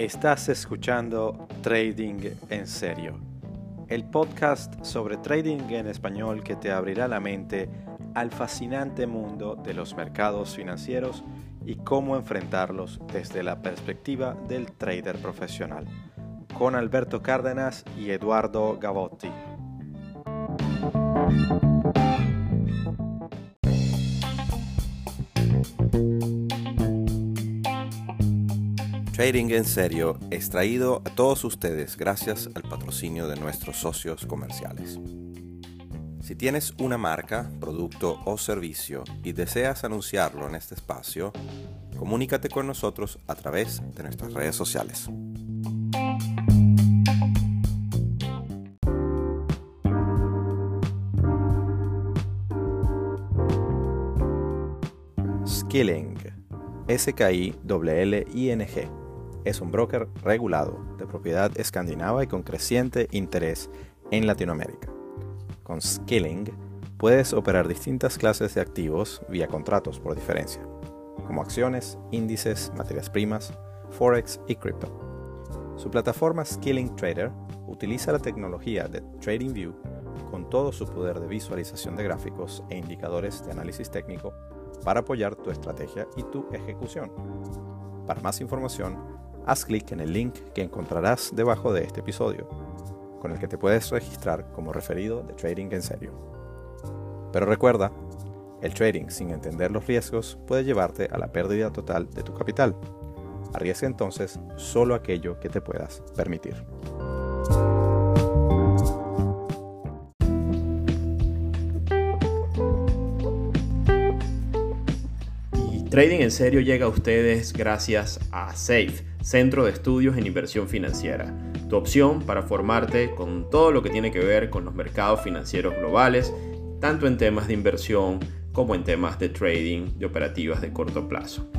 Estás escuchando Trading en Serio, el podcast sobre trading en español que te abrirá la mente al fascinante mundo de los mercados financieros y cómo enfrentarlos desde la perspectiva del trader profesional, con Alberto Cárdenas y Eduardo Gavotti. Trading en serio es traído a todos ustedes gracias al patrocinio de nuestros socios comerciales. Si tienes una marca, producto o servicio y deseas anunciarlo en este espacio, comunícate con nosotros a través de nuestras redes sociales. Skilling, S-K-I-L-L-I-N-G es un broker regulado, de propiedad escandinava y con creciente interés en Latinoamérica. Con Skilling puedes operar distintas clases de activos vía contratos por diferencia, como acciones, índices, materias primas, forex y cripto. Su plataforma Skilling Trader utiliza la tecnología de TradingView con todo su poder de visualización de gráficos e indicadores de análisis técnico para apoyar tu estrategia y tu ejecución. Para más información, haz clic en el link que encontrarás debajo de este episodio, con el que te puedes registrar como referido de trading en serio. Pero recuerda, el trading sin entender los riesgos puede llevarte a la pérdida total de tu capital. Arriesga entonces solo aquello que te puedas permitir. Y Trading en serio llega a ustedes gracias a Safe Centro de Estudios en Inversión Financiera, tu opción para formarte con todo lo que tiene que ver con los mercados financieros globales, tanto en temas de inversión como en temas de trading de operativas de corto plazo.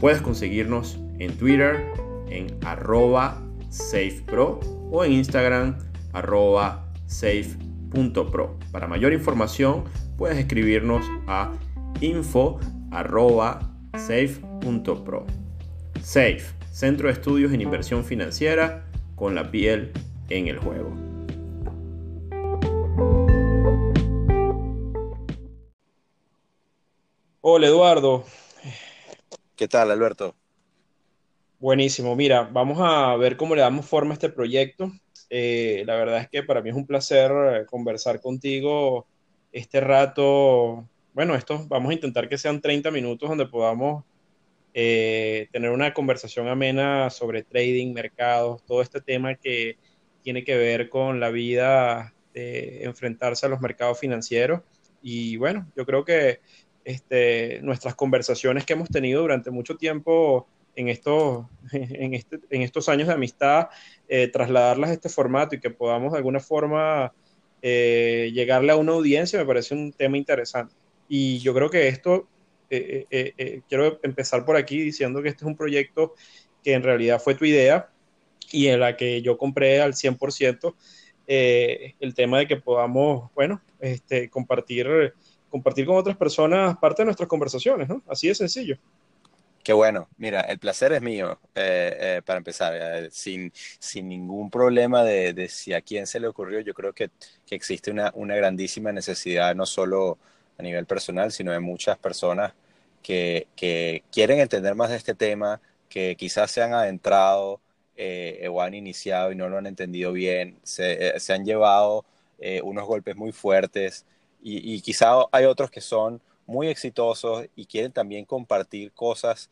Puedes conseguirnos en Twitter en arroba safepro o en Instagram arroba safe.pro. Para mayor información puedes escribirnos a info arroba safe.pro. Safe Centro de Estudios en Inversión Financiera con la piel en el juego. Hola Eduardo. ¿Qué tal Alberto? Buenísimo, mira, vamos a ver cómo le damos forma a este proyecto. Eh, la verdad es que para mí es un placer eh, conversar contigo este rato. Bueno, esto vamos a intentar que sean 30 minutos donde podamos eh, tener una conversación amena sobre trading, mercados, todo este tema que tiene que ver con la vida de enfrentarse a los mercados financieros. Y bueno, yo creo que este, nuestras conversaciones que hemos tenido durante mucho tiempo en estos, en, este, en estos años de amistad, eh, trasladarlas a este formato y que podamos de alguna forma eh, llegarle a una audiencia, me parece un tema interesante. Y yo creo que esto eh, eh, eh, quiero empezar por aquí diciendo que este es un proyecto que en realidad fue tu idea y en la que yo compré al 100% el tema de que podamos, bueno, este, compartir, compartir con otras personas parte de nuestras conversaciones, ¿no? Así de sencillo. Qué bueno, mira, el placer es mío, para empezar, sin, sin ningún problema de, de, si a quién se le ocurrió, yo creo que, que existe una, una grandísima necesidad, no solo a nivel personal, sino de muchas personas que, quieren entender más de este tema, que quizás se han adentrado eh, o han iniciado y no lo han entendido bien, se, eh, han llevado eh, unos golpes muy fuertes y, quizás hay otros que son muy exitosos y quieren también compartir cosas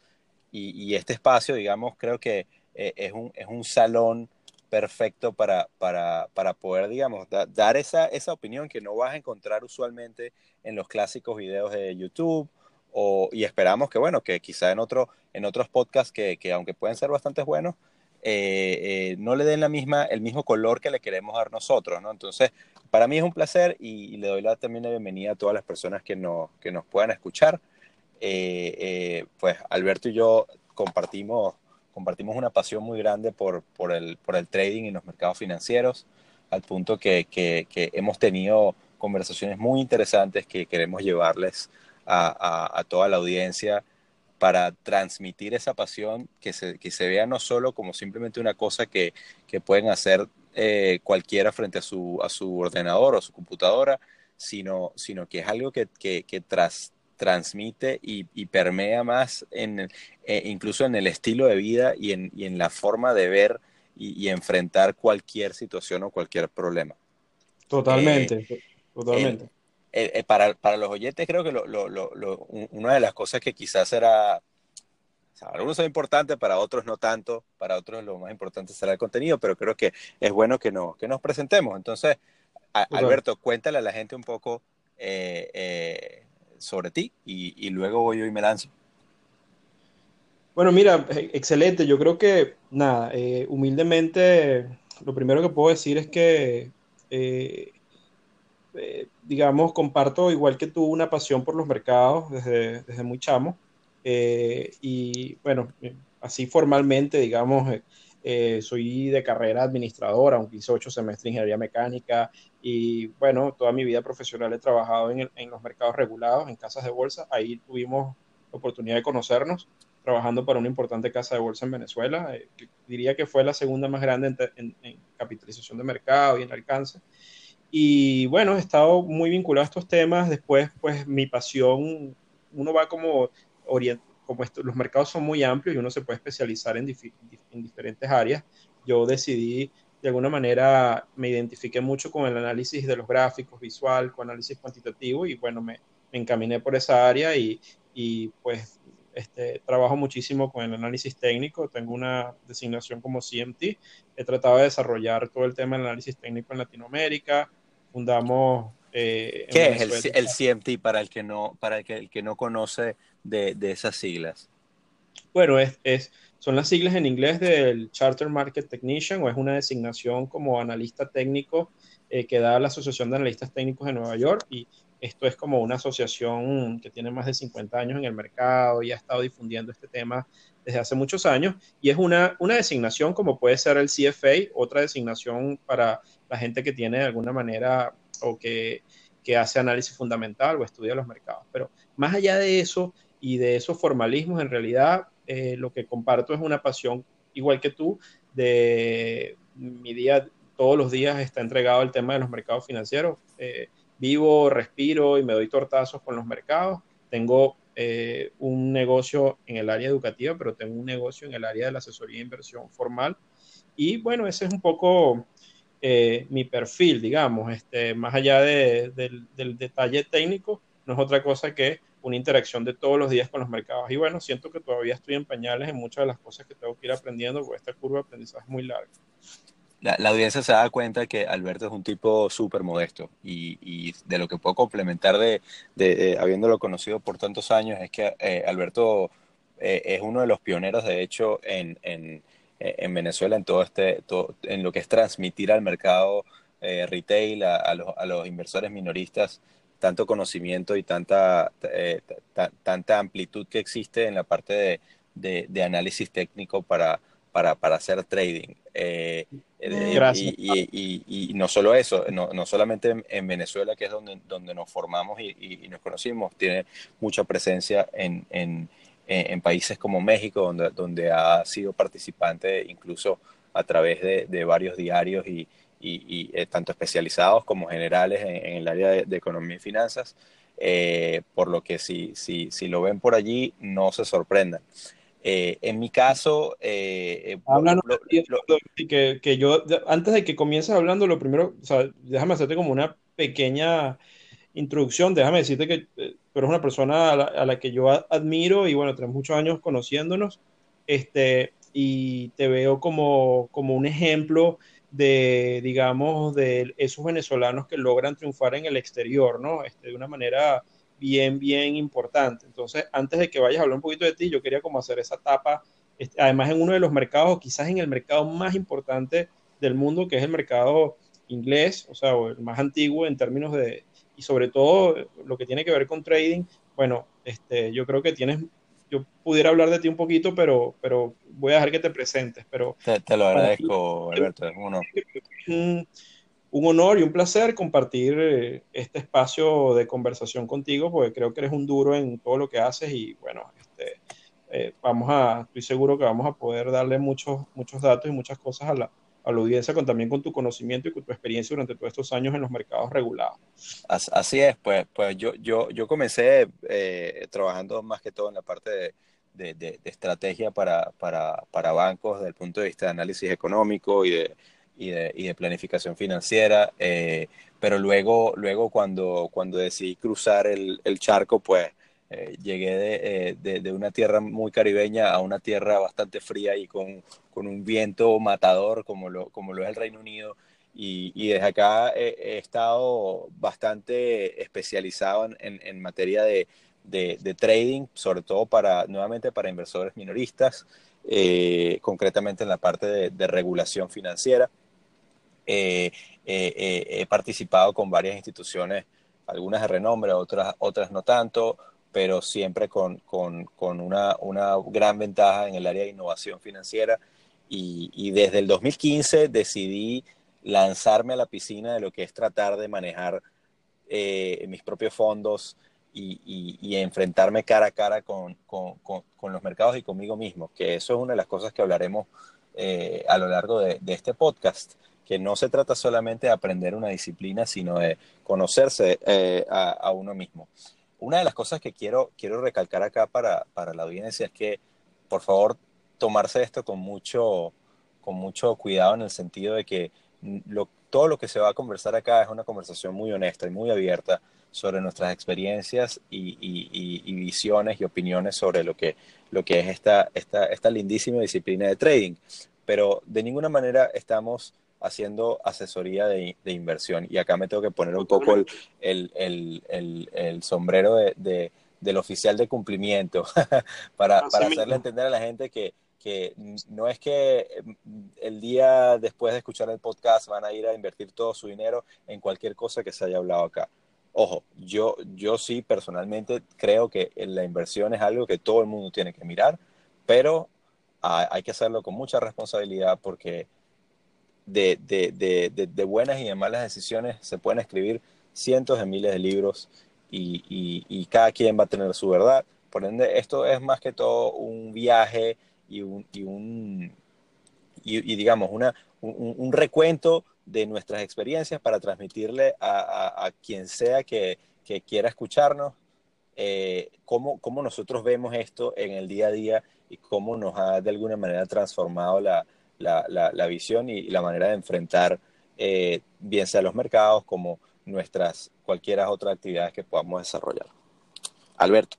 y, este espacio, digamos, creo que es, un, es un salón perfecto para, para, para poder, digamos, dar esa, esa opinión que no vas a encontrar usualmente en los clásicos videos de YouTube. O, y esperamos que, bueno, que quizá en, otro, en otros podcasts que, que aunque pueden ser bastante buenos, eh, eh, no le den la misma, el mismo color que le queremos dar nosotros, ¿no? Entonces, para mí es un placer y, le doy la, también la bienvenida a todas las personas que, no, que nos puedan escuchar. Eh, pues Alberto y yo compartimos compartimos una pasión muy grande por, por, el, por el trading y los mercados financieros, al punto que, que, hemos tenido conversaciones muy interesantes que queremos llevarles a, a, toda la audiencia para transmitir esa pasión, que se, que se vea no solo como simplemente una cosa que, que pueden hacer eh, cualquiera frente a su, a su ordenador o su computadora, sino, sino que es algo que, que, que tras, transmite y, y, permea más en, eh, incluso en el estilo de vida y en, y en la forma de ver y, y, enfrentar cualquier situación o cualquier problema. Totalmente, eh, totalmente. Eh, eh, para, para, los oyentes creo que lo, lo, lo, una de las cosas que quizás o sea, algunos son importantes, para otros no tanto, para otros lo más importante será el contenido, pero creo que es bueno que, no, que nos presentemos. Entonces, a, Alberto, cuéntale a la gente un poco eh, eh, sobre ti y, y, luego voy yo y me lanzo. Bueno, mira, excelente. Yo creo que, nada, eh, humildemente, lo primero que puedo decir es que eh, digamos, comparto igual que tú una pasión por los mercados desde, desde muy chamo. Eh, y bueno, así formalmente, digamos, eh, eh, soy de carrera administradora, aunque hice ocho semestres de ingeniería mecánica y bueno, toda mi vida profesional he trabajado en, en, los mercados regulados, en casas de bolsa. Ahí tuvimos la oportunidad de conocernos trabajando para una importante casa de bolsa en Venezuela. Eh, diría que fue la segunda más grande en, en, en capitalización de mercado y en alcance. Y bueno, he estado muy vinculado a estos temas. Después, pues mi pasión, uno va como como esto, los mercados son muy amplios y uno se puede especializar en, en diferentes áreas. Yo decidí, de alguna manera, me identifiqué mucho con el análisis de los gráficos, visual, con análisis cuantitativo y bueno, me, me encaminé por esa área y, y pues este, trabajo muchísimo con el análisis técnico, tengo una designación como CMT, he tratado de desarrollar todo el tema del análisis técnico en Latinoamérica, fundamos... Eh, ¿Qué es el, el, CMT para el que no, para el que, el que no conoce de, de esas siglas? Bueno, es, es, son las siglas en inglés del Charter Market Technician o es una designación como analista técnico eh, que da la Asociación de Analistas Técnicos de Nueva York y esto es como una asociación que tiene más de 50 años en el mercado y ha estado difundiendo este tema desde hace muchos años y es una, una designación como puede ser el CFA, otra designación para la gente que tiene de alguna manera o que, que hace análisis fundamental o estudia los mercados. Pero más allá de eso y de esos formalismos, en realidad eh, lo que comparto es una pasión, igual que tú, de mi día, todos los días está entregado al tema de los mercados financieros. Eh, vivo, respiro y me doy tortazos con los mercados. Tengo eh, un negocio en el área educativa, pero tengo un negocio en el área de la asesoría de inversión formal. Y bueno, ese es un poco eh, mi perfil, digamos, este, más allá de, de, del detalle técnico, no es otra cosa que una interacción de todos los días con los mercados. Y bueno, siento que todavía estoy en pañales en muchas de las cosas que tengo que ir aprendiendo, porque esta curva de aprendizaje es muy larga. La, la audiencia se da cuenta que Alberto es un tipo súper modesto y, y, de lo que puedo complementar de, de, de, habiéndolo conocido por tantos años es que eh, Alberto eh, es uno de los pioneros, de hecho, en, en en Venezuela en todo este, todo, en lo que es transmitir al mercado eh, retail, a, a, los, a, los, inversores minoristas, tanto conocimiento y tanta, eh, tanta amplitud que existe en la parte de, de, de análisis técnico para, para, para hacer trading. Eh, Gracias. Y, y, y, y, no solo eso, no, no solamente en, en, Venezuela, que es donde, donde nos formamos y, nos conocimos, tiene mucha presencia en, en en, países como México, donde, donde ha sido participante incluso a través de, de varios diarios y, y, y eh, tanto especializados como generales en, en el área de, de, economía y finanzas, eh, por lo que si, si, si lo ven por allí, no se sorprendan. Eh, en mi caso, eh, Háblanos, lo, lo, que, que, yo, antes de que comiences hablando, lo primero, o sea, déjame hacerte como una pequeña introducción, déjame decirte que eh, tú eres una persona a la, a la, que yo admiro y bueno, tenemos muchos años conociéndonos, este, y te veo como, como un ejemplo de, digamos, de esos venezolanos que logran triunfar en el exterior, ¿no? Este, de una manera bien, bien importante. Entonces, antes de que vayas a hablar un poquito de ti, yo quería como hacer esa etapa, este, además en uno de los mercados, quizás en el mercado más importante del mundo, que es el mercado inglés, o sea, o el más antiguo en términos de, y sobre todo lo que tiene que ver con trading, bueno, este, yo creo que tienes, yo pudiera hablar de ti un poquito, pero, pero voy a dejar que te presentes. Pero te, te lo agradezco, ti, Alberto, es un honor. Un, un, honor y un placer compartir eh, este espacio de conversación contigo, porque creo que eres un duro en todo lo que haces y bueno, este, eh, vamos a, estoy seguro que vamos a poder darle muchos, muchos datos y muchas cosas a la, a la audiencia con, también con tu conocimiento y con tu experiencia durante todos estos años en los mercados regulados. Así es, pues, pues yo, yo, yo comencé eh, trabajando más que todo en la parte de, de, de, estrategia para, para, para, bancos desde el punto de vista de análisis económico y de, y de, y de planificación financiera, eh, pero luego, luego cuando, cuando decidí cruzar el, el charco, pues eh, llegué eh, de, de, una tierra muy caribeña a una tierra bastante fría y con, con un viento matador como lo, como lo es el Reino Unido. Y, y desde acá he, he, estado bastante especializado en, en, en materia de, de, de, trading, sobre todo para, nuevamente para inversores minoristas, eh, concretamente en la parte de, de regulación financiera. Eh, eh, he participado con varias instituciones, algunas de renombre, otras, otras no tanto, pero siempre con, con, con una, una, gran ventaja en el área de innovación financiera. Y, y, desde el 2015 decidí lanzarme a la piscina de lo que es tratar de manejar eh, mis propios fondos y, y, y, enfrentarme cara a cara con, con, los mercados y conmigo mismo, que eso es una de las cosas que hablaremos eh, a lo largo de, de este podcast que no se trata solamente de aprender una disciplina, sino de conocerse eh, a, a, uno mismo una de las cosas que quiero, quiero recalcar acá para, para la audiencia es que, por favor, tomarse esto con mucho, con mucho cuidado en el sentido de que lo, todo lo que se va a conversar acá es una conversación muy honesta y muy abierta sobre nuestras experiencias y, y, y, visiones y opiniones sobre lo que, lo que es esta, esta, esta lindísima disciplina de trading. Pero de ninguna manera estamos haciendo asesoría de, de, inversión. Y acá me tengo que poner un poco el, el, el, el sombrero de, de, del oficial de cumplimiento para, para hacerle entender a la gente que, que no es que el día después de escuchar el podcast van a ir a invertir todo su dinero en cualquier cosa que se haya hablado acá. Ojo, yo, yo sí personalmente creo que la inversión es algo que todo el mundo tiene que mirar, pero hay que hacerlo con mucha responsabilidad porque de, de, de, de, buenas y de malas decisiones se pueden escribir cientos de miles de libros y, y, cada quien va a tener su verdad. Por ende, esto es más que todo un viaje y un, y, un, digamos, una, un, recuento de nuestras experiencias para transmitirle a, a, a quien sea que, que, quiera escucharnos eh, cómo, cómo nosotros vemos esto en el día a día y cómo nos ha de alguna manera transformado la, la, visión y, la manera de enfrentar eh, bien sea los mercados como nuestras cualquier otras actividades que podamos desarrollar. Alberto.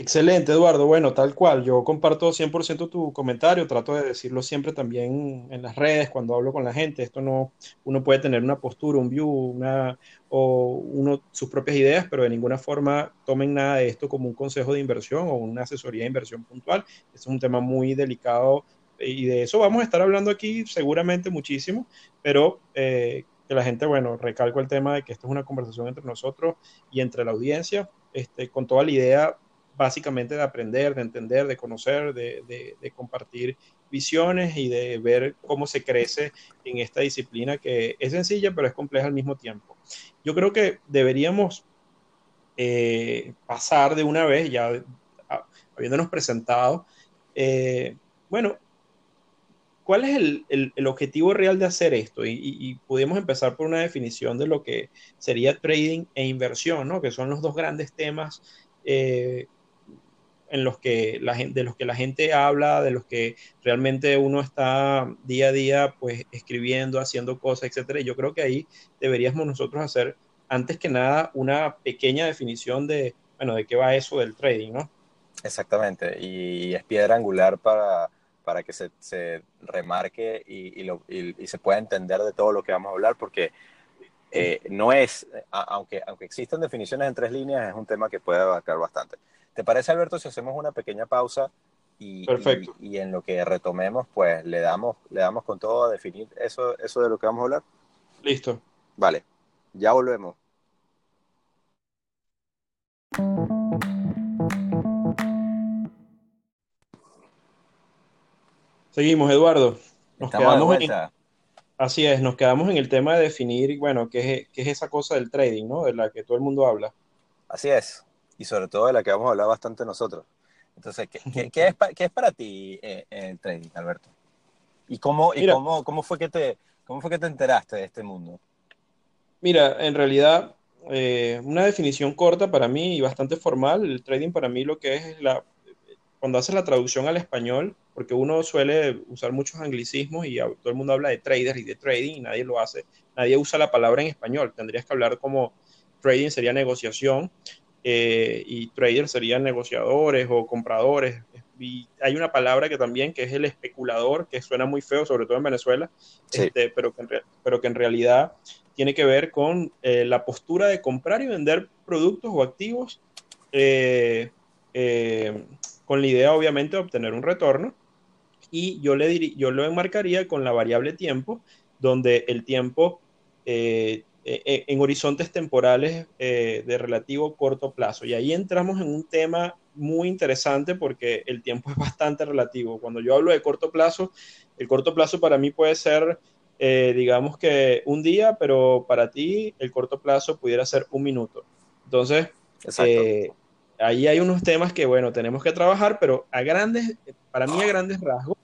Excelente, Eduardo. Bueno, tal cual. Yo comparto 100% tu comentario. Trato de decirlo siempre también en las redes cuando hablo con la gente. Esto no, uno puede tener una postura, un view, una, o uno, sus propias ideas, pero de ninguna forma tomen nada de esto como un consejo de inversión o una asesoría de inversión puntual. Es un tema muy delicado y de eso vamos a estar hablando aquí seguramente muchísimo, pero eh, que la gente, bueno, recalco el tema de que esto es una conversación entre nosotros y entre la audiencia, este, con toda la idea básicamente de aprender, de entender, de conocer, de, de, de, compartir visiones y de ver cómo se crece en esta disciplina que es sencilla pero es compleja al mismo tiempo. Yo creo que deberíamos eh, pasar de una vez, ya habiéndonos presentado, eh, bueno, ¿cuál es el, el, objetivo real de hacer esto? Y, y, podemos empezar por una definición de lo que sería trading e inversión, ¿no? Que son los dos grandes temas eh, en los que la gente, de los que la gente habla, de los que realmente uno está día a día, pues escribiendo, haciendo cosas, etcétera. Y yo creo que ahí deberíamos nosotros hacer, antes que nada, una pequeña definición de, bueno, de qué va eso del trading, ¿no? Exactamente. Y es piedra angular para para que se, se remarque y, y, lo, y, y, se pueda entender de todo lo que vamos a hablar, porque eh, no es, aunque, aunque existan definiciones en tres líneas, es un tema que puede abarcar bastante. ¿Te parece, Alberto, si hacemos una pequeña pausa y, Perfecto. y, en lo que retomemos, pues le damos, le damos con todo a definir eso, eso de lo que vamos a hablar? Listo. Vale, ya volvemos. Seguimos, Eduardo. Nos quedamos en, así es, nos quedamos en el tema de definir, bueno, qué es, qué es esa cosa del trading, ¿no? De la que todo el mundo habla. Así es, y sobre todo de la que vamos a hablar bastante nosotros. Entonces, ¿qué, qué, es, qué es, para ti eh, el trading, Alberto? ¿Y, cómo, y cómo, cómo, fue que te, cómo fue que te enteraste de este mundo? Mira, en realidad, eh, una definición corta para mí y bastante formal, el trading para mí lo que es la, cuando haces la traducción al español, porque uno suele usar muchos anglicismos y todo el mundo habla de trader y de trading y nadie lo hace, nadie usa la palabra en español, tendrías que hablar como trading sería negociación eh, y trader serían negociadores o compradores. Y hay una palabra que también, que es el especulador, que suena muy feo, sobre todo en Venezuela, este, pero, que en, pero que en realidad tiene que ver con eh, la postura de comprar y vender productos o activos eh, con la idea, obviamente, de obtener un retorno. Y yo, le yo lo enmarcaría con la variable tiempo, donde el tiempo eh, eh, en horizontes temporales eh, de relativo corto plazo. Y ahí entramos en un tema muy interesante porque el tiempo es bastante relativo. Cuando yo hablo de corto plazo, el corto plazo para mí puede ser, digamos que un día, pero para ti el corto plazo pudiera ser un minuto. Entonces, ahí hay unos temas que, bueno, tenemos que trabajar, pero a grandes, para mí a grandes rasgos,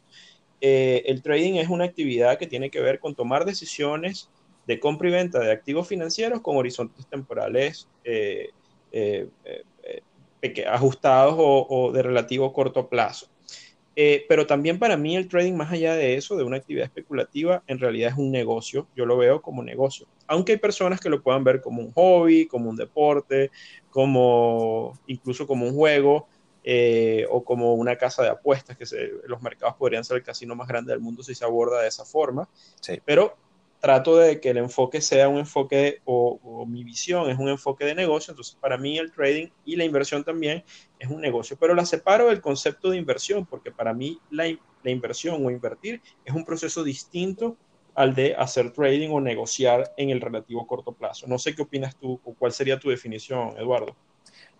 el trading es una actividad que tiene que ver con tomar decisiones de compra y venta de activos financieros con horizontes temporales eh, eh, eh, ajustados o, de relativo corto plazo. Pero también para mí el trading, más allá de eso, de una actividad especulativa, en realidad es un negocio. Yo lo veo como negocio. Aunque hay personas que lo puedan ver como un hobby, como un deporte, como incluso como un juego. o como una casa de apuestas, que los mercados podrían ser el casino más grande del mundo si se aborda de esa forma. Sí. Pero trato de que el enfoque sea un enfoque o, mi visión es un enfoque de negocio, entonces para mí el trading y la inversión también es un negocio, pero la separo del concepto de inversión porque para mí la, inversión o invertir es un proceso distinto al de hacer trading o negociar en el relativo corto plazo. No sé qué opinas tú o cuál sería tu definición, Eduardo.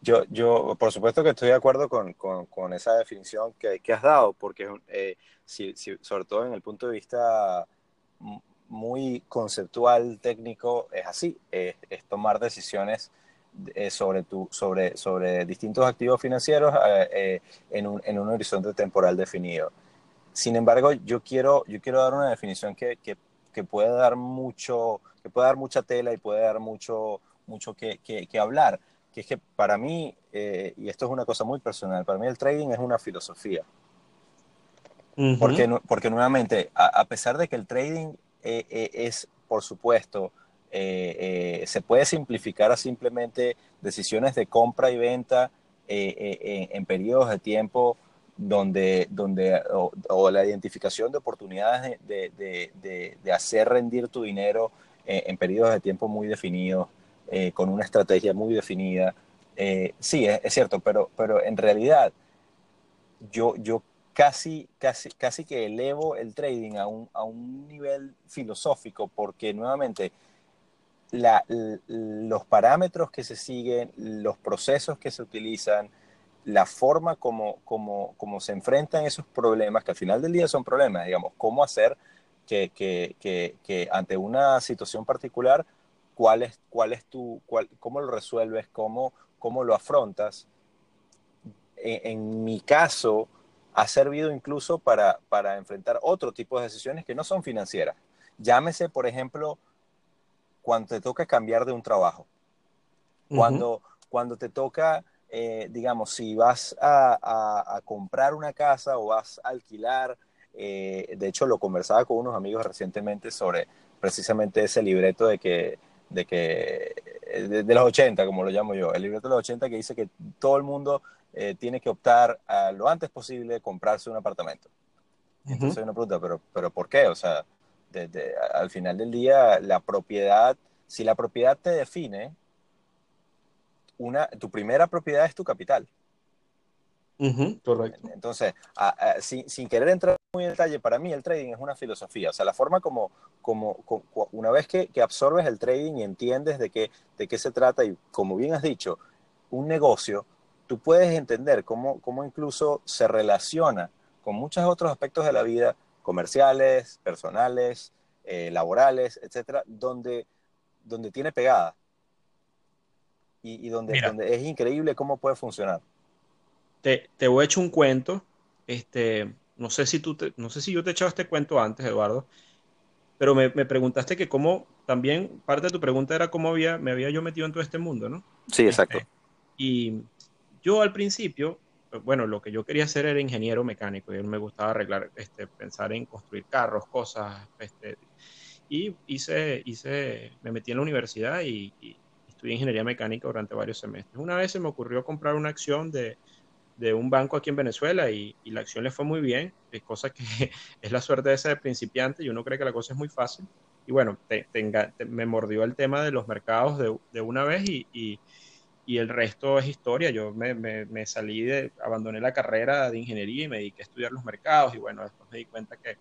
Yo, yo por supuesto que estoy de acuerdo con, con, esa definición que, que, has dado, porque eh, sobre todo en el punto de vista muy conceptual, técnico, es así, es, tomar decisiones eh, sobre, tu, sobre, sobre distintos activos financieros eh, eh, en, un, en, un, horizonte temporal definido. Sin embargo, yo quiero, yo quiero dar una definición que, que, que puede dar mucho, que puede dar mucha tela y puede dar mucho, mucho que, que hablar, que es que para mí, y esto es una cosa muy personal, para mí el trading es una filosofía. porque, porque nuevamente, a, pesar de que el trading eh, eh, es, por supuesto, eh, se puede simplificar a simplemente decisiones de compra y venta en, periodos de tiempo donde, donde o, la identificación de oportunidades de, de, hacer rendir tu dinero en periodos de tiempo muy definidos, con una estrategia muy definida. sí, es, es, cierto, pero, pero en realidad yo, yo casi, casi, casi que elevo el trading a un, a un nivel filosófico, porque nuevamente la, los parámetros que se siguen, los procesos que se utilizan, la forma como, como, como se enfrentan esos problemas, que al final del día son problemas, digamos, cómo hacer que, que, que, ante una situación particular, cuál es, cuál tu, cuál, cómo lo resuelves, cómo, cómo lo afrontas. en mi caso, ha servido incluso para, para enfrentar otro tipo de decisiones que no son financieras. Llámese, por ejemplo, cuando te toca cambiar de un trabajo. Cuando, cuando te toca, eh, digamos, si vas a, comprar una casa o vas a alquilar, eh, de hecho lo conversaba con unos amigos recientemente sobre precisamente ese libreto de que, de que, de, los 80, como lo llamo yo, el libreto de los 80 que dice que todo el mundo eh, tiene que optar a lo antes posible comprarse un apartamento. Entonces una pregunta, ¿pero, pero por qué? O sea, al final del día, la propiedad, si la propiedad te define, una, tu primera propiedad es tu capital. correcto. Entonces, sin, sin, querer entrar muy en detalle, para mí el trading es una filosofía. O sea, la forma como, como, una vez que, que, absorbes el trading y entiendes de qué, de qué se trata, y como bien has dicho, un negocio, tú puedes entender cómo, cómo incluso se relaciona con muchos otros aspectos de la vida, comerciales, personales, eh, laborales, etcétera, donde, donde tiene pegada y, donde, donde, es increíble cómo puede funcionar. te, te voy a echar un cuento. Este, no sé si tú no sé si yo te he echado este cuento antes, Eduardo, pero me, me, preguntaste que cómo, también parte de tu pregunta era cómo había, me había yo metido en todo este mundo, ¿no? Sí, exacto. Este, y yo al principio, bueno, lo que yo quería hacer era ingeniero mecánico, y a mí me gustaba arreglar, este, pensar en construir carros, cosas, este, y hice, hice, me metí en la universidad y, y estudié ingeniería mecánica durante varios semestres. Una vez se me ocurrió comprar una acción de, de un banco aquí en Venezuela y, y, la acción le fue muy bien, es cosa que es la suerte de ese principiante y uno cree que la cosa es muy fácil. Y bueno, te, me mordió el tema de los mercados de, de una vez y, y, y, el resto es historia. Yo me, me, me, salí de, abandoné la carrera de ingeniería y me dediqué a estudiar los mercados y bueno, después me di cuenta que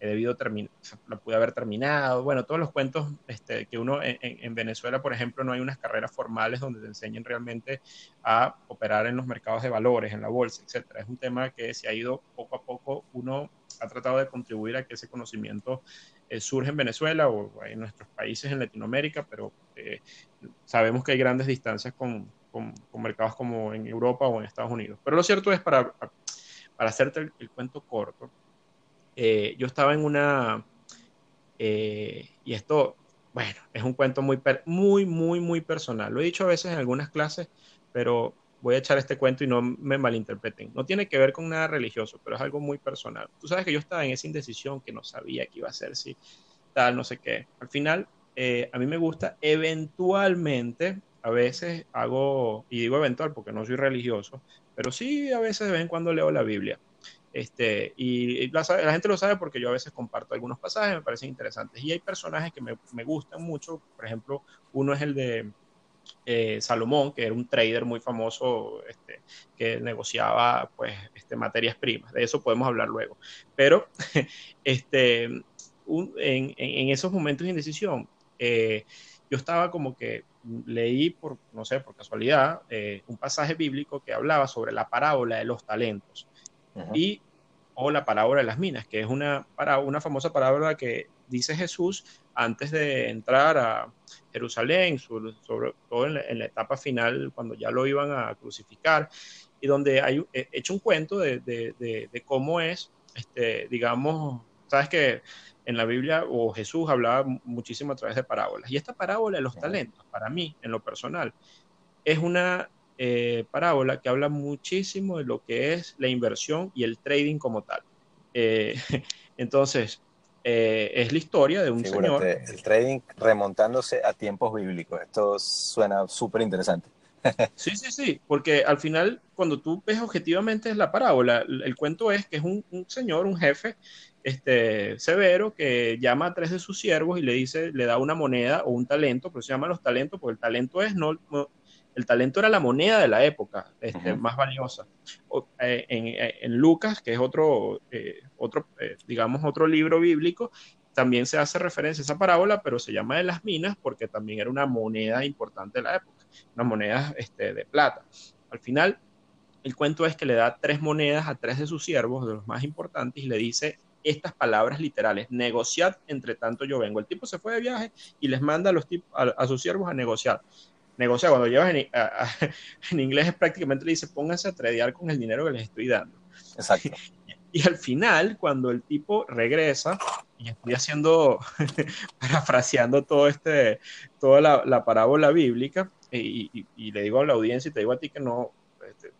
he debido terminar, lo pude haber terminado. Bueno, todos los cuentos este, que uno en, en, Venezuela, por ejemplo, no hay unas carreras formales donde te enseñen realmente a operar en los mercados de valores, en la bolsa, etcétera. Es un tema que se ha ido poco a poco, uno ha tratado de contribuir a que ese conocimiento eh, surja en Venezuela o en nuestros países en Latinoamérica, pero eh, sabemos que hay grandes distancias con, con, mercados como en Europa o en Estados Unidos. Pero lo cierto es, para, para hacerte el cuento corto, eh, yo estaba en una, eh, y esto, bueno, es un cuento muy, muy, muy, muy personal. Lo he dicho a veces en algunas clases, pero voy a echar este cuento y no me malinterpreten. No tiene que ver con nada religioso, pero es algo muy personal. Tú sabes que yo estaba en esa indecisión que no sabía qué iba a ser, si tal, no sé qué. Al final, eh, a mí me gusta eventualmente, a veces hago, y digo eventual porque no soy religioso, pero sí a veces de vez en cuando leo la Biblia. Este, y la, gente lo sabe porque yo a veces comparto algunos pasajes, me parecen interesantes. Y hay personajes que me, gustan mucho, por ejemplo, uno es el de eh, Salomón, que era un trader muy famoso este, que negociaba pues, este, materias primas. De eso podemos hablar luego. Pero este, en, esos momentos de indecisión, eh, yo estaba como que leí por, no sé, por casualidad, eh, un pasaje bíblico que hablaba sobre la parábola de los talentos. Uh -huh. Y o la parábola de las minas, que es una, para, una famosa parábola que dice Jesús antes de entrar a Jerusalén, sobre, sobre todo en la, en la, etapa final, cuando ya lo iban a crucificar, y donde hay he hecho un cuento de, de, de, de cómo es, este, digamos, sabes que en la Biblia o Jesús hablaba muchísimo a través de parábolas. Y esta parábola de los talentos, para mí, en lo personal, es una eh, parábola que habla muchísimo de lo que es la inversión y el trading como tal. Eh, entonces, eh, es la historia de un Figúrate, señor. El trading remontándose a tiempos bíblicos. Esto suena súper interesante. sí, sí, sí, porque al final, cuando tú ves objetivamente la parábola, el, el cuento es que es un, un, señor, un jefe este, severo, que llama a tres de sus siervos y le dice, le da una moneda o un talento, pero se llaman los talentos, porque el talento es no, no el talento era la moneda de la época este, uh -huh. más valiosa. O, eh, en, eh, en, Lucas, que es otro, eh, otro eh, digamos, otro libro bíblico, también se hace referencia a esa parábola, pero se llama de las minas porque también era una moneda importante de la época, una moneda este, de plata. Al final, el cuento es que le da tres monedas a tres de sus siervos, de los más importantes, y le dice estas palabras literales, negociad entre tanto yo vengo. El tipo se fue de viaje y les manda a, los a, a sus siervos a negociar negociar. Cuando llevas en, a, a, en, inglés es prácticamente le dice pónganse a tradear con el dinero que les estoy dando. Exacto. Y al final, cuando el tipo regresa, y estoy haciendo, parafraseando todo este, toda la, la parábola bíblica, y, y, y, le digo a la audiencia y te digo a ti que no, este,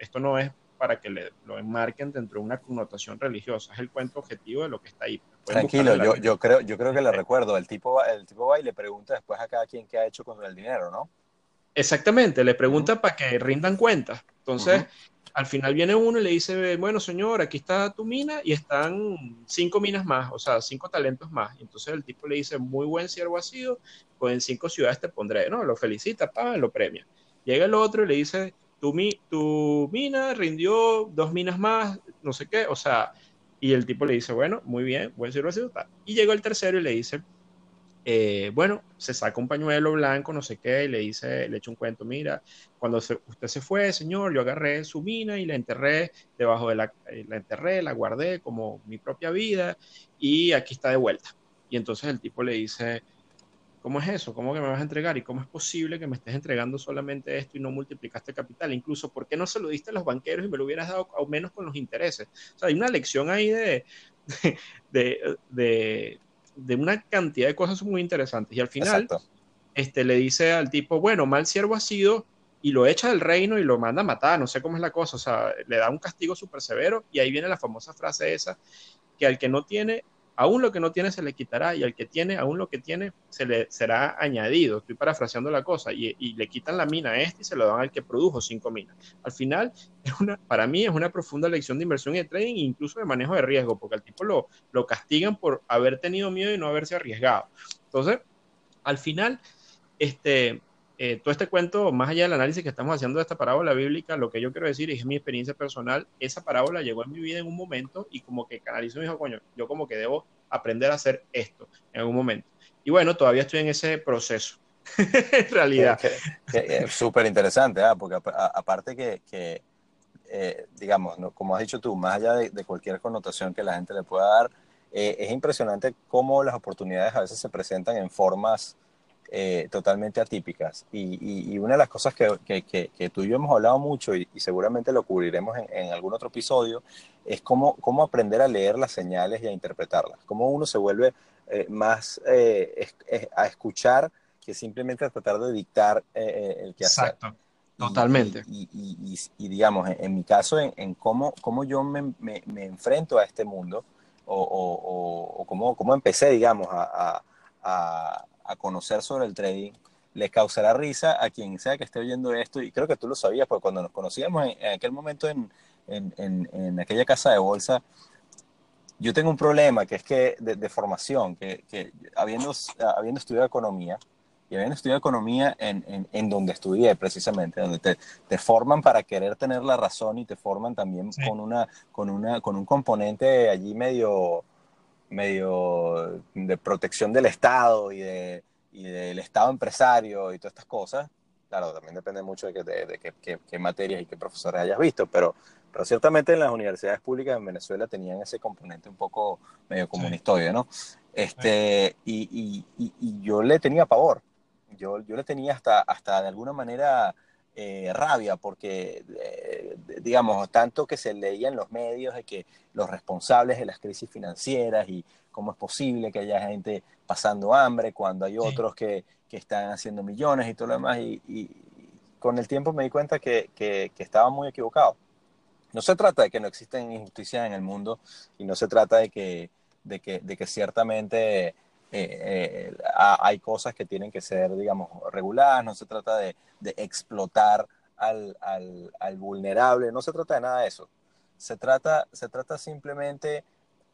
esto no es para que le, lo enmarquen dentro de una connotación religiosa, es el cuento objetivo de lo que está ahí. Tranquilo, yo, yo, creo, yo creo que le recuerdo, el tipo, el tipo va y le pregunta después a cada quien qué ha hecho con el dinero, ¿no? Exactamente, le pregunta uh -huh. para que rindan cuentas. Entonces, uh -huh al final viene uno y le dice, bueno, señor, aquí está tu mina y están cinco minas más, o sea, cinco talentos más. Y entonces el tipo le dice, muy buen siervo ha sido, pues en cinco ciudades te pondré, ¿no? Lo felicita, pa, lo premia. Llega el otro y le dice, tu, mi, tu mina rindió dos minas más, no sé qué, o sea, y el tipo le dice, bueno, muy bien, buen siervo ha sido. Y llegó el tercero y le dice, eh, bueno, se saca un pañuelo blanco, no sé qué, y le dice, le echa un cuento, mira, cuando usted se fue, señor, yo agarré su mina y la enterré debajo de la, eh, la enterré, la guardé como mi propia vida, y aquí está de vuelta. Y entonces el tipo le dice, ¿Cómo es eso? ¿Cómo que me vas a entregar? ¿Y cómo es posible que me estés entregando solamente esto y no multiplicaste capital? Incluso, ¿por qué no se lo diste a los banqueros y me lo hubieras dado al menos con los intereses? O sea, hay una lección ahí de, de, de una cantidad de cosas muy interesantes. Y al final, este, le dice al tipo, bueno, mal siervo ha sido y lo echa del reino y lo manda a matar, no sé cómo es la cosa, o sea, le da un castigo súper severo y ahí viene la famosa frase esa, que al que no tiene aún lo que no tiene se le quitará y al que tiene, aún lo que tiene se le será añadido. Estoy parafraseando la cosa y, le quitan la mina a este y se lo dan al que produjo cinco minas. Al final, para mí es una profunda lección de inversión y de trading e incluso de manejo de riesgo, porque al tipo lo, lo castigan por haber tenido miedo y no haberse arriesgado. Entonces, al final, este, eh, todo este cuento, más allá del análisis que estamos haciendo de esta parábola bíblica, lo que yo quiero decir es mi experiencia personal. Esa parábola llegó en mi vida en un momento y como que canalizó y dijo, coño, yo como que debo aprender a hacer esto en algún momento. Y bueno, todavía estoy en ese proceso, en realidad. Súper interesante, ¿ah? porque aparte que, eh, digamos, como has dicho tú, más allá de, cualquier connotación que la gente le pueda dar, eh, es impresionante cómo las oportunidades a veces se presentan en formas eh, totalmente atípicas. Y, una de las cosas que, que, tú y yo hemos hablado mucho y, seguramente lo cubriremos en, algún otro episodio, es cómo, cómo aprender a leer las señales y a interpretarlas, cómo uno se vuelve eh, más eh, a escuchar que simplemente a tratar de dictar el que hacer. Exacto. Totalmente. Y, digamos, en, mi caso, en, cómo, cómo yo me, me, enfrento a este mundo o, o, o cómo, cómo, empecé, digamos, a, a, a conocer sobre el trading, le causará risa a quien sea que esté oyendo esto, y creo que tú lo sabías, porque cuando nos conocíamos en, aquel momento en, en, en, aquella casa de bolsa, yo tengo un problema que es que de, formación, que, que, habiendo, habiendo estudiado economía, y habiendo estudiado economía en, en, donde estudié precisamente, donde te, te, forman para querer tener la razón y te forman también con, una, con, una, con un componente allí medio, medio de protección del Estado y, de, y del Estado empresario y todas estas cosas. Claro, también depende mucho de, de, qué, materias y qué profesores hayas visto, pero, pero ciertamente en las universidades públicas en Venezuela tenían ese componente un poco medio comunistoide, ¿no? Este, y, y, y, yo le tenía pavor, yo, yo le tenía hasta, hasta de alguna manera eh, rabia porque, eh, digamos, tanto que se leía en los medios de que los responsables de las crisis financieras y cómo es posible que haya gente pasando hambre cuando hay otros que, que, están haciendo millones y todo lo demás. Y, con el tiempo me di cuenta que, que, estaba muy equivocado. No se trata de que no existen injusticias en el mundo y no se trata de que, de que, de que ciertamente eh, eh, hay cosas que tienen que ser, digamos, reguladas, no se trata de, explotar al, vulnerable, no se trata de nada de eso. Se trata, se trata simplemente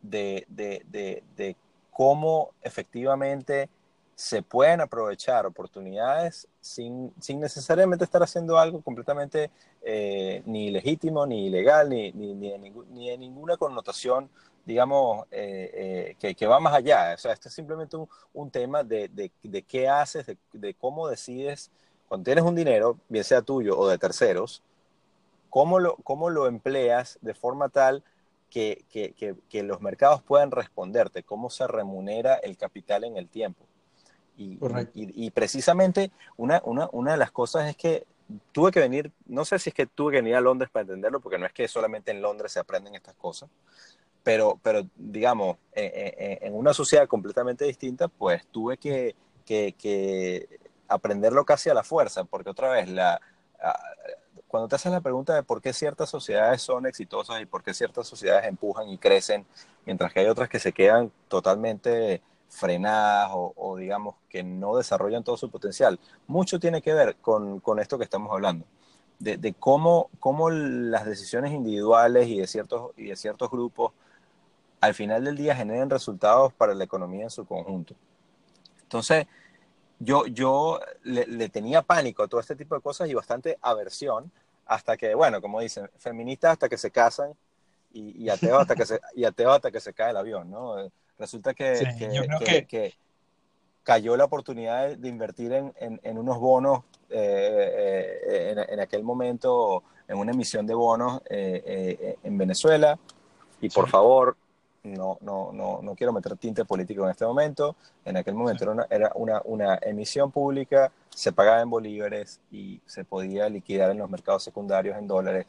de, cómo efectivamente se pueden aprovechar oportunidades sin, necesariamente estar haciendo algo completamente eh, ni legítimo, ni ilegal, ni, ni, ni, de ninguna connotación digamos, eh, eh, que, va más allá. O sea, este es simplemente un, tema de, de, qué haces, de, cómo decides, cuando tienes un dinero, bien sea tuyo o de terceros, cómo lo, cómo lo empleas de forma tal que, que, que, los mercados puedan responderte, cómo se remunera el capital en el tiempo. Y, y, y, precisamente una, una, una de las cosas es que tuve que venir, no sé si es que tuve que venir a Londres para entenderlo, porque no es que solamente en Londres se aprenden estas cosas, pero, pero digamos, en una sociedad completamente distinta, pues tuve que, aprenderlo casi a la fuerza, porque otra vez, la, cuando te haces la pregunta de por qué ciertas sociedades son exitosas y por qué ciertas sociedades empujan y crecen, mientras que hay otras que se quedan totalmente frenadas o, digamos que no desarrollan todo su potencial, mucho tiene que ver con, esto que estamos hablando. De, cómo, cómo, las decisiones individuales y de ciertos, y de ciertos grupos al final del día generen resultados para la economía en su conjunto. Entonces, yo, yo le, tenía pánico a todo este tipo de cosas y bastante aversión hasta que, bueno, como dicen, feministas hasta que se casan y, y ateos hasta que se, y hasta que se cae el avión, ¿no? Resulta que, que, cayó la oportunidad de invertir en, en, unos bonos eh, eh, en, aquel momento, en una emisión de bonos eh, en Venezuela. Y por favor, no, no, no, no quiero meter tinte político en este momento, en aquel momento era, una, era una, una, emisión pública, se pagaba en bolívares y se podía liquidar en los mercados secundarios en dólares.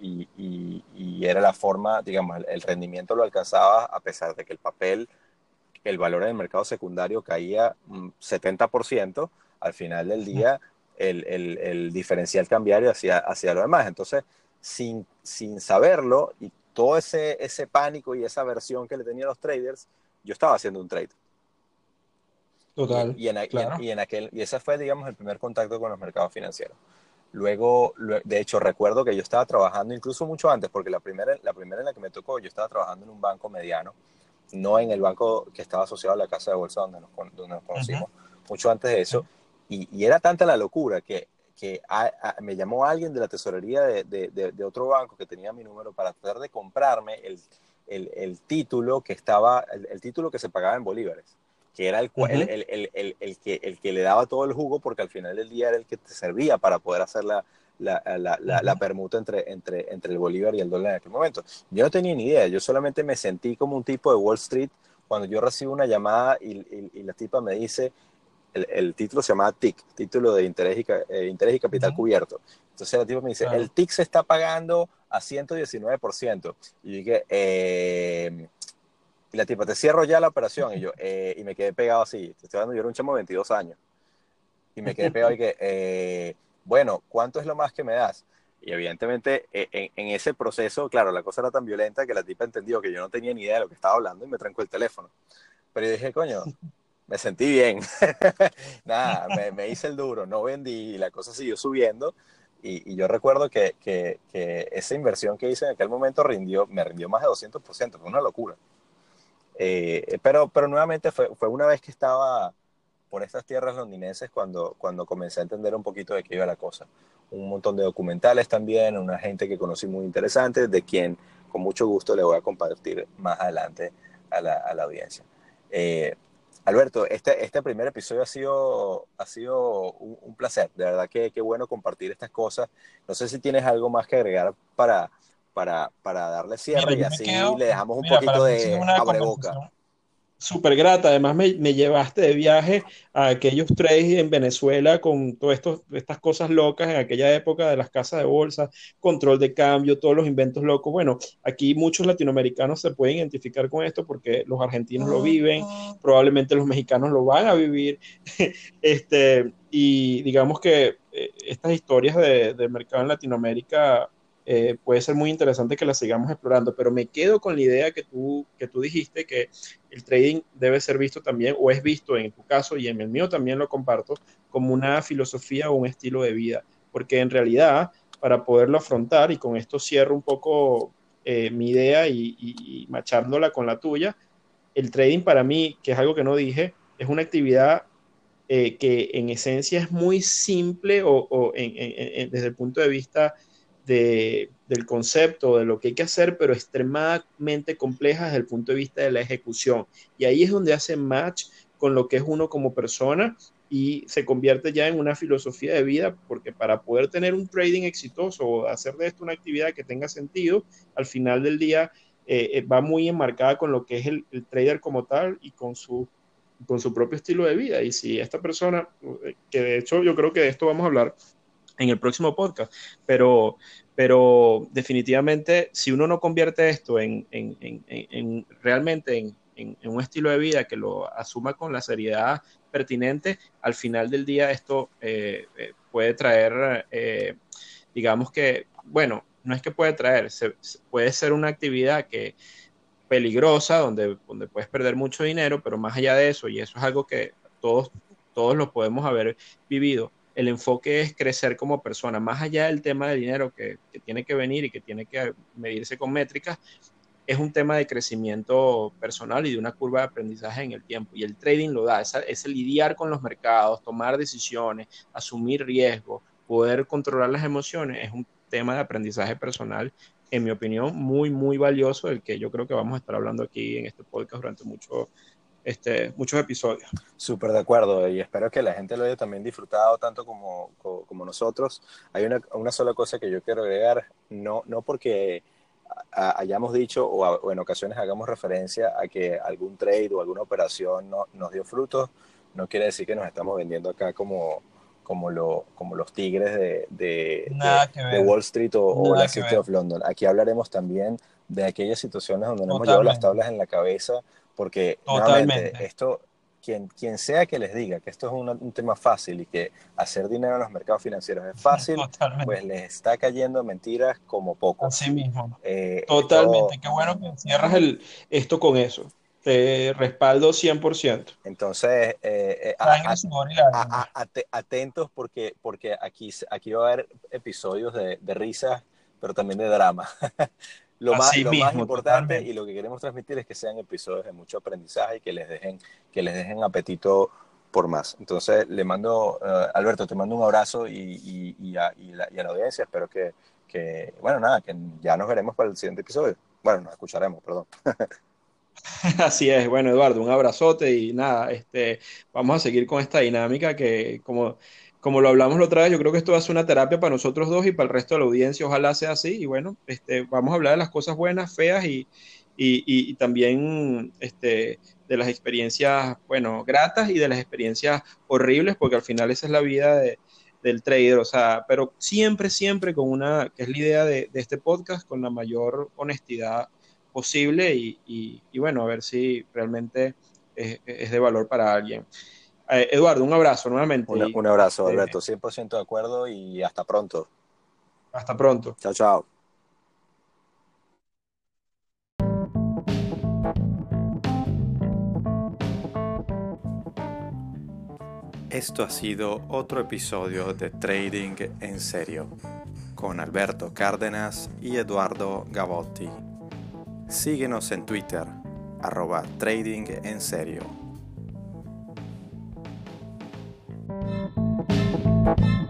Y, y, y era la forma, digamos, el, rendimiento lo alcanzaba a pesar de que el papel, el valor en el mercado secundario caía un 70%, al final del día el, el, el diferencial cambiario hacia, hacia lo demás. Entonces, sin, sin saberlo y todo ese, ese pánico y esa aversión que le tenía a los traders, yo estaba haciendo un trade. Total. Y, en, y, en, aquel, y ese fue, digamos, el primer contacto con los mercados financieros. Luego, de hecho, recuerdo que yo estaba trabajando incluso mucho antes, porque la primera, la primera en la que me tocó, yo estaba trabajando en un banco mediano, no en el banco que estaba asociado a la casa de bolsa donde nos, donde nos conocimos, mucho antes de eso. Y, y, era tanta la locura que que me llamó alguien de la tesorería de, de, otro banco que tenía mi número para tratar de comprarme el, el, el título que estaba, el, título que se pagaba en bolívares, que era el, el, el, que, el que le daba todo el jugo porque al final del día era el que te servía para poder hacer la, la, la, la, permuta entre, entre, entre el bolívar y el dólar en aquel momento. Yo no tenía ni idea, yo solamente me sentí como un tipo de Wall Street cuando yo recibo una llamada y, y, y la tipa me dice, el, título se llama TIC, título de interés y, eh, interés y capital cubierto. Entonces el tipo me dice, el TIC se está pagando a 119%. Y dije, eh, y la tipa, te cierro ya la operación. Y yo, eh, y me quedé pegado así. Te estoy dando, yo era un chamo de 22 años. Y me quedé pegado y que, bueno, ¿cuánto es lo más que me das? Y evidentemente en, en, ese proceso, claro, la cosa era tan violenta que la tipa entendió que yo no tenía ni idea de lo que estaba hablando y me trancó el teléfono. Pero yo dije, coño, me sentí bien. Nada, me, hice el duro, no vendí y la cosa siguió subiendo. Y, yo recuerdo que, que, esa inversión que hice en aquel momento rindió, me rindió más de 200%, fue una locura. Eh, pero, pero nuevamente fue, fue una vez que estaba por estas tierras londinenses cuando, cuando comencé a entender un poquito de qué iba la cosa. Un montón de documentales también, una gente que conocí muy interesante, de quien con mucho gusto le voy a compartir más adelante a la, a la audiencia. Eh, Alberto, este, este primer episodio ha sido, ha sido un, placer. De verdad que qué bueno compartir estas cosas. No sé si tienes algo más que agregar para, para, para darle cierre y así le dejamos un poquito de boca súper grata. Además, me, me, llevaste de viaje a aquellos trades en Venezuela con todas estas cosas locas en aquella época de las casas de bolsa, control de cambio, todos los inventos locos. Bueno, aquí muchos latinoamericanos se pueden identificar con esto porque los argentinos lo viven, probablemente los mexicanos lo van a vivir. este, y digamos que eh, estas historias de, de mercado en Latinoamérica eh, puede ser muy interesante que la sigamos explorando, pero me quedo con la idea que tú, que tú dijiste, que el trading debe ser visto también, o es visto en tu caso y en el mío también lo comparto, como una filosofía o un estilo de vida, porque en realidad, para poderlo afrontar, y con esto cierro un poco eh, mi idea y, machándola con la tuya, el trading para mí, que es algo que no dije, es una actividad eh, que en esencia es muy simple o, desde el punto de vista del concepto, de lo que hay que hacer, pero extremadamente compleja desde el punto de vista de la ejecución. Y ahí es donde hace match con lo que es uno como persona y se convierte ya en una filosofía de vida, porque para poder tener un trading exitoso o hacer de esto una actividad que tenga sentido, al final del día eh, eh, va muy enmarcada con lo que es el, trader como tal y con su, con su propio estilo de vida. Y si esta persona, eh, que de hecho yo creo que de esto vamos a hablar en el próximo podcast, pero, pero definitivamente si uno no convierte esto en, en, en, realmente en, un estilo de vida que lo asuma con la seriedad pertinente, al final del día esto eh, eh, puede traer, eh, digamos que, bueno, no es que puede traer, puede ser una actividad que peligrosa, donde, donde puedes perder mucho dinero, pero más allá de eso, y eso es algo que todos, todos lo podemos haber vivido, el enfoque es crecer como persona, más allá del tema de dinero que, tiene que venir y que tiene que medirse con métricas, es un tema de crecimiento personal y de una curva de aprendizaje en el tiempo. Y el trading lo da, es, el lidiar con los mercados, tomar decisiones, asumir riesgos, poder controlar las emociones, es un tema de aprendizaje personal, en mi opinión, muy, muy valioso, del que yo creo que vamos a estar hablando aquí en este podcast durante mucho, este, muchos episodios. Súper de acuerdo y espero que la gente lo haya también disfrutado tanto como, como, nosotros. Hay una, una, sola cosa que yo quiero agregar, no, no porque hayamos dicho o, en ocasiones hagamos referencia a que algún trade o alguna operación no, nos dio frutos, no quiere decir que nos estamos vendiendo acá como, como, lo, como los tigres de, de, Wall Street o, la City of London. Aquí hablaremos también de aquellas situaciones donde nos hemos llevado las tablas en la cabeza, porque esto, quien, quien sea que les diga que esto es un, tema fácil y que hacer dinero en los mercados financieros es fácil, pues les está cayendo mentiras como poco. Así mismo. Eh, Totalmente. Qué bueno que cierras el, esto con eso. Te respaldo 100%. Entonces, eh, eh, atentos porque, porque aquí, aquí va a haber episodios de, de risas, pero también de drama. lo más, lo más importante y lo que queremos transmitir es que sean episodios de mucho aprendizaje y que les dejen, que les dejen apetito por más. Entonces, le mando, uh, Alberto, te mando un abrazo y, y, a, la, y, a, la, audiencia. Espero que, que, bueno, nada, que ya nos veremos para el siguiente episodio. Bueno, nos escucharemos, perdón. Así es, bueno, Eduardo, un abrazote y nada, este, vamos a seguir con esta dinámica que, como como lo hablamos la otra vez, yo creo que esto va a ser una terapia para nosotros dos y para el resto de la audiencia, ojalá sea así. Y bueno, este, vamos a hablar de las cosas buenas, feas y, y, también este, de las experiencias, bueno, gratas y de las experiencias horribles, porque al final esa es la vida del trader, o sea, pero siempre, siempre con una, que es la idea de, este podcast, con la mayor honestidad posible y, y bueno, a ver si realmente es, es de valor para alguien. Eh, Eduardo, un abrazo nuevamente. Un, abrazo, este, Alberto, 100% de acuerdo y hasta pronto. Hasta pronto. Chao, chao. Esto ha sido otro episodio de Trading en Serio con Alberto Cárdenas y Eduardo Gavotti. Síguenos en Twitter, arroba Trading en Serio. Thank you.